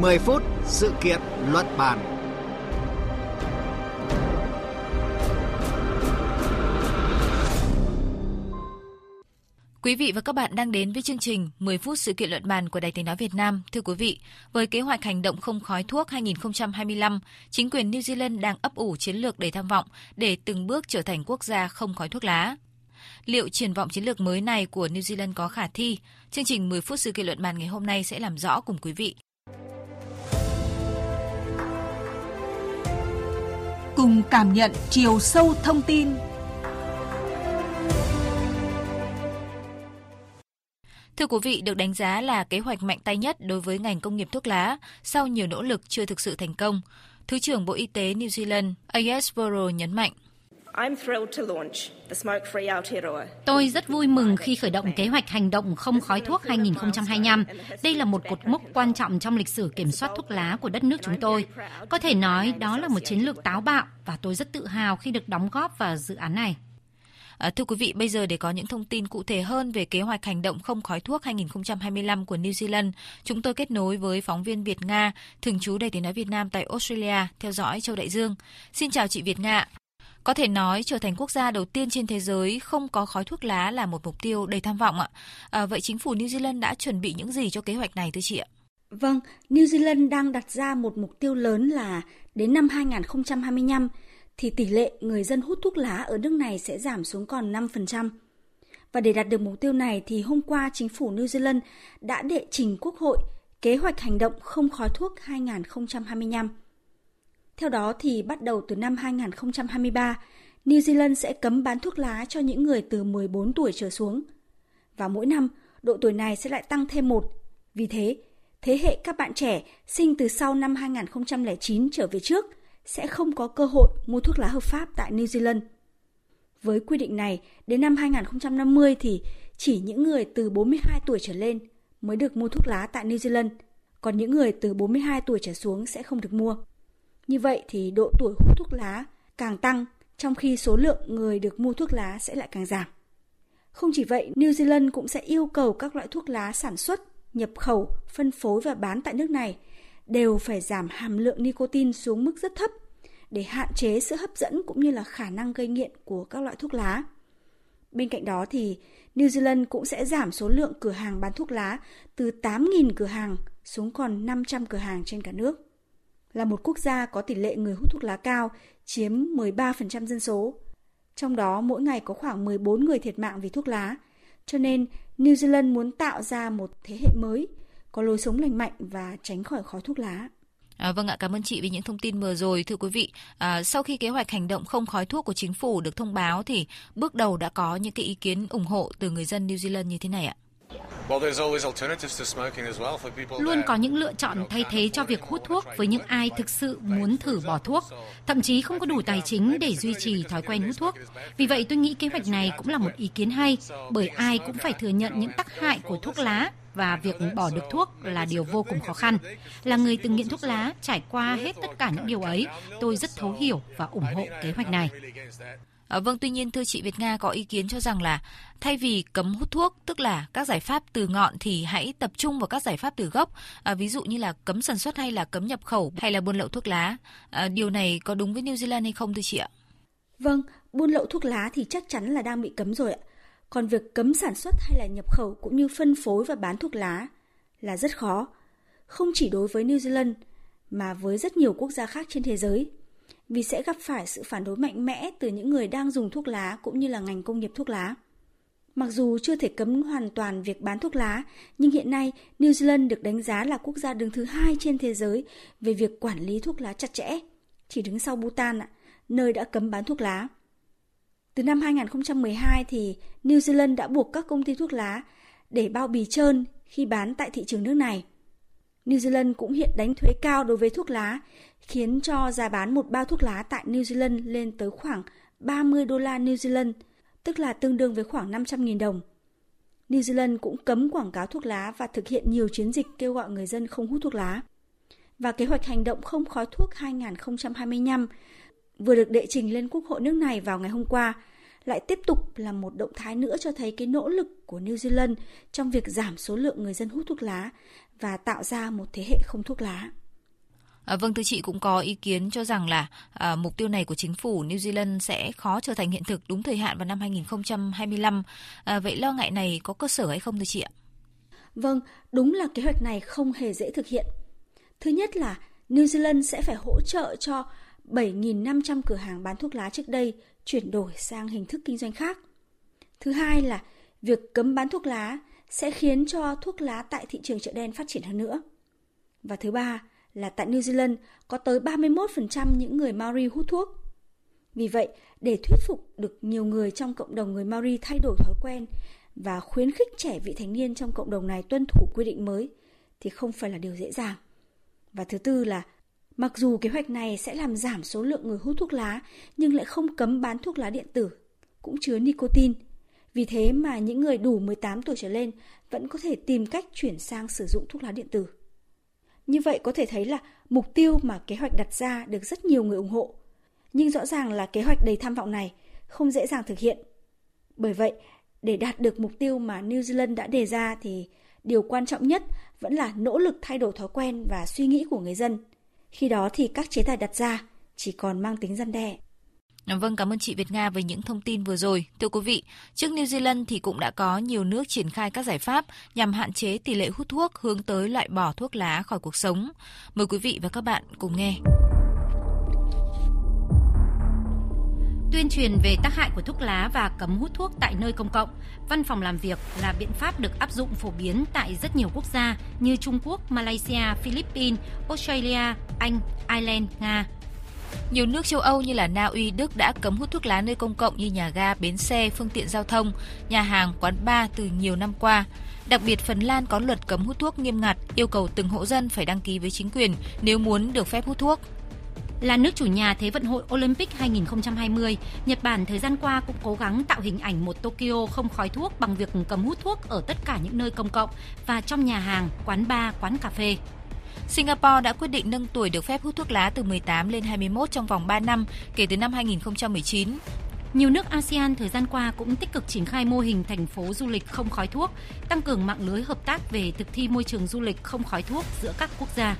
10 phút sự kiện luận bàn. Quý vị và các bạn đang đến với chương trình 10 phút sự kiện luận bàn của Đài Tiếng nói Việt Nam. Thưa quý vị, với kế hoạch hành động không khói thuốc 2025, chính quyền New Zealand đang ấp ủ chiến lược đầy tham vọng để từng bước trở thành quốc gia không khói thuốc lá. Liệu triển vọng chiến lược mới này của New Zealand có khả thi? Chương trình 10 phút sự kiện luận bàn ngày hôm nay sẽ làm rõ cùng quý vị. Cùng cảm nhận chiều sâu thông tin Thưa quý vị, được đánh giá là kế hoạch mạnh tay nhất đối với ngành công nghiệp thuốc lá sau nhiều nỗ lực chưa thực sự thành công. Thứ trưởng Bộ Y tế New Zealand A.S. Burrow nhấn mạnh. Tôi rất vui mừng khi khởi động kế hoạch hành động không khói thuốc 2025. Đây là một cột mốc quan trọng trong lịch sử kiểm soát thuốc lá của đất nước chúng tôi. Có thể nói đó là một chiến lược táo bạo và tôi rất tự hào khi được đóng góp vào dự án này. À, thưa quý vị, bây giờ để có những thông tin cụ thể hơn về kế hoạch hành động không khói thuốc 2025 của New Zealand, chúng tôi kết nối với phóng viên Việt Nga, thường trú Đài tiếng nói Việt Nam tại Australia, theo dõi Châu Đại Dương. Xin chào chị Việt Nga. Có thể nói trở thành quốc gia đầu tiên trên thế giới không có khói thuốc lá là một mục tiêu đầy tham vọng ạ. À, vậy chính phủ New Zealand đã chuẩn bị những gì cho kế hoạch này thưa chị ạ? Vâng, New Zealand đang đặt ra một mục tiêu lớn là đến năm 2025 thì tỷ lệ người dân hút thuốc lá ở nước này sẽ giảm xuống còn 5%. Và để đạt được mục tiêu này thì hôm qua chính phủ New Zealand đã đệ trình Quốc hội kế hoạch hành động không khói thuốc 2025. Theo đó thì bắt đầu từ năm 2023, New Zealand sẽ cấm bán thuốc lá cho những người từ 14 tuổi trở xuống. Và mỗi năm, độ tuổi này sẽ lại tăng thêm một. Vì thế, thế hệ các bạn trẻ sinh từ sau năm 2009 trở về trước sẽ không có cơ hội mua thuốc lá hợp pháp tại New Zealand. Với quy định này, đến năm 2050 thì chỉ những người từ 42 tuổi trở lên mới được mua thuốc lá tại New Zealand, còn những người từ 42 tuổi trở xuống sẽ không được mua. Như vậy thì độ tuổi hút thuốc lá càng tăng, trong khi số lượng người được mua thuốc lá sẽ lại càng giảm. Không chỉ vậy, New Zealand cũng sẽ yêu cầu các loại thuốc lá sản xuất, nhập khẩu, phân phối và bán tại nước này đều phải giảm hàm lượng nicotine xuống mức rất thấp để hạn chế sự hấp dẫn cũng như là khả năng gây nghiện của các loại thuốc lá. Bên cạnh đó thì New Zealand cũng sẽ giảm số lượng cửa hàng bán thuốc lá từ 8.000 cửa hàng xuống còn 500 cửa hàng trên cả nước. Là một quốc gia có tỷ lệ người hút thuốc lá cao, chiếm 13% dân số. Trong đó mỗi ngày có khoảng 14 người thiệt mạng vì thuốc lá. Cho nên New Zealand muốn tạo ra một thế hệ mới, có lối sống lành mạnh và tránh khỏi khói thuốc lá. À, vâng ạ, cảm ơn chị vì những thông tin vừa rồi. Thưa quý vị, à, sau khi kế hoạch hành động không khói thuốc của chính phủ được thông báo thì bước đầu đã có những cái ý kiến ủng hộ từ người dân New Zealand như thế này ạ. Luôn có những lựa chọn thay thế cho việc hút thuốc với những ai thực sự muốn thử bỏ thuốc, thậm chí không có đủ tài chính để duy trì thói quen hút thuốc. Vì vậy tôi nghĩ kế hoạch này cũng là một ý kiến hay, bởi ai cũng phải thừa nhận những tác hại của thuốc lá và việc bỏ được thuốc là điều vô cùng khó khăn. Là người từng nghiện thuốc lá, trải qua hết tất cả những điều ấy, tôi rất thấu hiểu và ủng hộ kế hoạch này. À, vâng, tuy nhiên thưa chị Việt Nga có ý kiến cho rằng là thay vì cấm hút thuốc, tức là các giải pháp từ ngọn thì hãy tập trung vào các giải pháp từ gốc, à, ví dụ như là cấm sản xuất hay là cấm nhập khẩu hay là buôn lậu thuốc lá. À, điều này có đúng với New Zealand hay không thưa chị ạ? Vâng, buôn lậu thuốc lá thì chắc chắn là đang bị cấm rồi ạ. Còn việc cấm sản xuất hay là nhập khẩu cũng như phân phối và bán thuốc lá là rất khó, không chỉ đối với New Zealand mà với rất nhiều quốc gia khác trên thế giới vì sẽ gặp phải sự phản đối mạnh mẽ từ những người đang dùng thuốc lá cũng như là ngành công nghiệp thuốc lá. Mặc dù chưa thể cấm hoàn toàn việc bán thuốc lá, nhưng hiện nay New Zealand được đánh giá là quốc gia đứng thứ hai trên thế giới về việc quản lý thuốc lá chặt chẽ, chỉ đứng sau Bhutan, nơi đã cấm bán thuốc lá. Từ năm 2012 thì New Zealand đã buộc các công ty thuốc lá để bao bì trơn khi bán tại thị trường nước này. New Zealand cũng hiện đánh thuế cao đối với thuốc lá, khiến cho giá bán một bao thuốc lá tại New Zealand lên tới khoảng 30 đô la New Zealand, tức là tương đương với khoảng 500.000 đồng. New Zealand cũng cấm quảng cáo thuốc lá và thực hiện nhiều chiến dịch kêu gọi người dân không hút thuốc lá. Và kế hoạch hành động không khói thuốc 2025 vừa được đệ trình lên Quốc hội nước này vào ngày hôm qua lại tiếp tục là một động thái nữa cho thấy cái nỗ lực của New Zealand trong việc giảm số lượng người dân hút thuốc lá và tạo ra một thế hệ không thuốc lá. À, vâng, thưa chị cũng có ý kiến cho rằng là à, mục tiêu này của chính phủ New Zealand sẽ khó trở thành hiện thực đúng thời hạn vào năm 2025. À, vậy lo ngại này có cơ sở hay không thưa chị ạ? Vâng, đúng là kế hoạch này không hề dễ thực hiện. Thứ nhất là New Zealand sẽ phải hỗ trợ cho 7.500 cửa hàng bán thuốc lá trước đây chuyển đổi sang hình thức kinh doanh khác. Thứ hai là việc cấm bán thuốc lá sẽ khiến cho thuốc lá tại thị trường chợ đen phát triển hơn nữa. Và thứ ba là tại New Zealand có tới 31% những người Maori hút thuốc. Vì vậy, để thuyết phục được nhiều người trong cộng đồng người Maori thay đổi thói quen và khuyến khích trẻ vị thành niên trong cộng đồng này tuân thủ quy định mới thì không phải là điều dễ dàng. Và thứ tư là mặc dù kế hoạch này sẽ làm giảm số lượng người hút thuốc lá nhưng lại không cấm bán thuốc lá điện tử cũng chứa nicotine. Vì thế mà những người đủ 18 tuổi trở lên vẫn có thể tìm cách chuyển sang sử dụng thuốc lá điện tử. Như vậy có thể thấy là mục tiêu mà kế hoạch đặt ra được rất nhiều người ủng hộ. Nhưng rõ ràng là kế hoạch đầy tham vọng này không dễ dàng thực hiện. Bởi vậy, để đạt được mục tiêu mà New Zealand đã đề ra thì điều quan trọng nhất vẫn là nỗ lực thay đổi thói quen và suy nghĩ của người dân. Khi đó thì các chế tài đặt ra chỉ còn mang tính răn đe. Vâng, cảm ơn chị Việt Nga với những thông tin vừa rồi. Thưa quý vị, trước New Zealand thì cũng đã có nhiều nước triển khai các giải pháp nhằm hạn chế tỷ lệ hút thuốc hướng tới loại bỏ thuốc lá khỏi cuộc sống. Mời quý vị và các bạn cùng nghe. Tuyên truyền về tác hại của thuốc lá và cấm hút thuốc tại nơi công cộng, văn phòng làm việc là biện pháp được áp dụng phổ biến tại rất nhiều quốc gia như Trung Quốc, Malaysia, Philippines, Australia, Anh, Ireland, Nga. Nhiều nước châu Âu như là Na Uy, Đức đã cấm hút thuốc lá nơi công cộng như nhà ga, bến xe, phương tiện giao thông, nhà hàng, quán bar từ nhiều năm qua. Đặc biệt Phần Lan có luật cấm hút thuốc nghiêm ngặt, yêu cầu từng hộ dân phải đăng ký với chính quyền nếu muốn được phép hút thuốc. Là nước chủ nhà Thế vận hội Olympic 2020, Nhật Bản thời gian qua cũng cố gắng tạo hình ảnh một Tokyo không khói thuốc bằng việc cấm hút thuốc ở tất cả những nơi công cộng và trong nhà hàng, quán bar, quán cà phê. Singapore đã quyết định nâng tuổi được phép hút thuốc lá từ 18 lên 21 trong vòng 3 năm kể từ năm 2019. Nhiều nước ASEAN thời gian qua cũng tích cực triển khai mô hình thành phố du lịch không khói thuốc, tăng cường mạng lưới hợp tác về thực thi môi trường du lịch không khói thuốc giữa các quốc gia.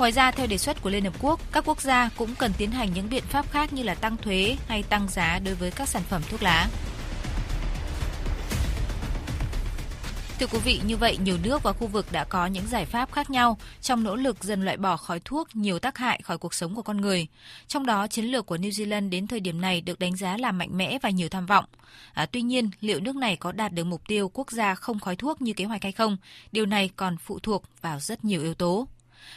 Ngoài ra, theo đề xuất của Liên Hợp Quốc, các quốc gia cũng cần tiến hành những biện pháp khác như là tăng thuế hay tăng giá đối với các sản phẩm thuốc lá. Thưa quý vị, như vậy nhiều nước và khu vực đã có những giải pháp khác nhau trong nỗ lực dần loại bỏ khói thuốc nhiều tác hại khỏi cuộc sống của con người. Trong đó, chiến lược của New Zealand đến thời điểm này được đánh giá là mạnh mẽ và nhiều tham vọng. À, tuy nhiên, liệu nước này có đạt được mục tiêu quốc gia không khói thuốc như kế hoạch hay không? Điều này còn phụ thuộc vào rất nhiều yếu tố.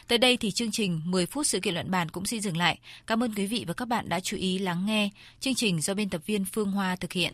Tới đây thì chương trình 10 phút sự kiện luận bàn cũng xin dừng lại. Cảm ơn quý vị và các bạn đã chú ý lắng nghe. Chương trình do biên tập viên Phương Hoa thực hiện.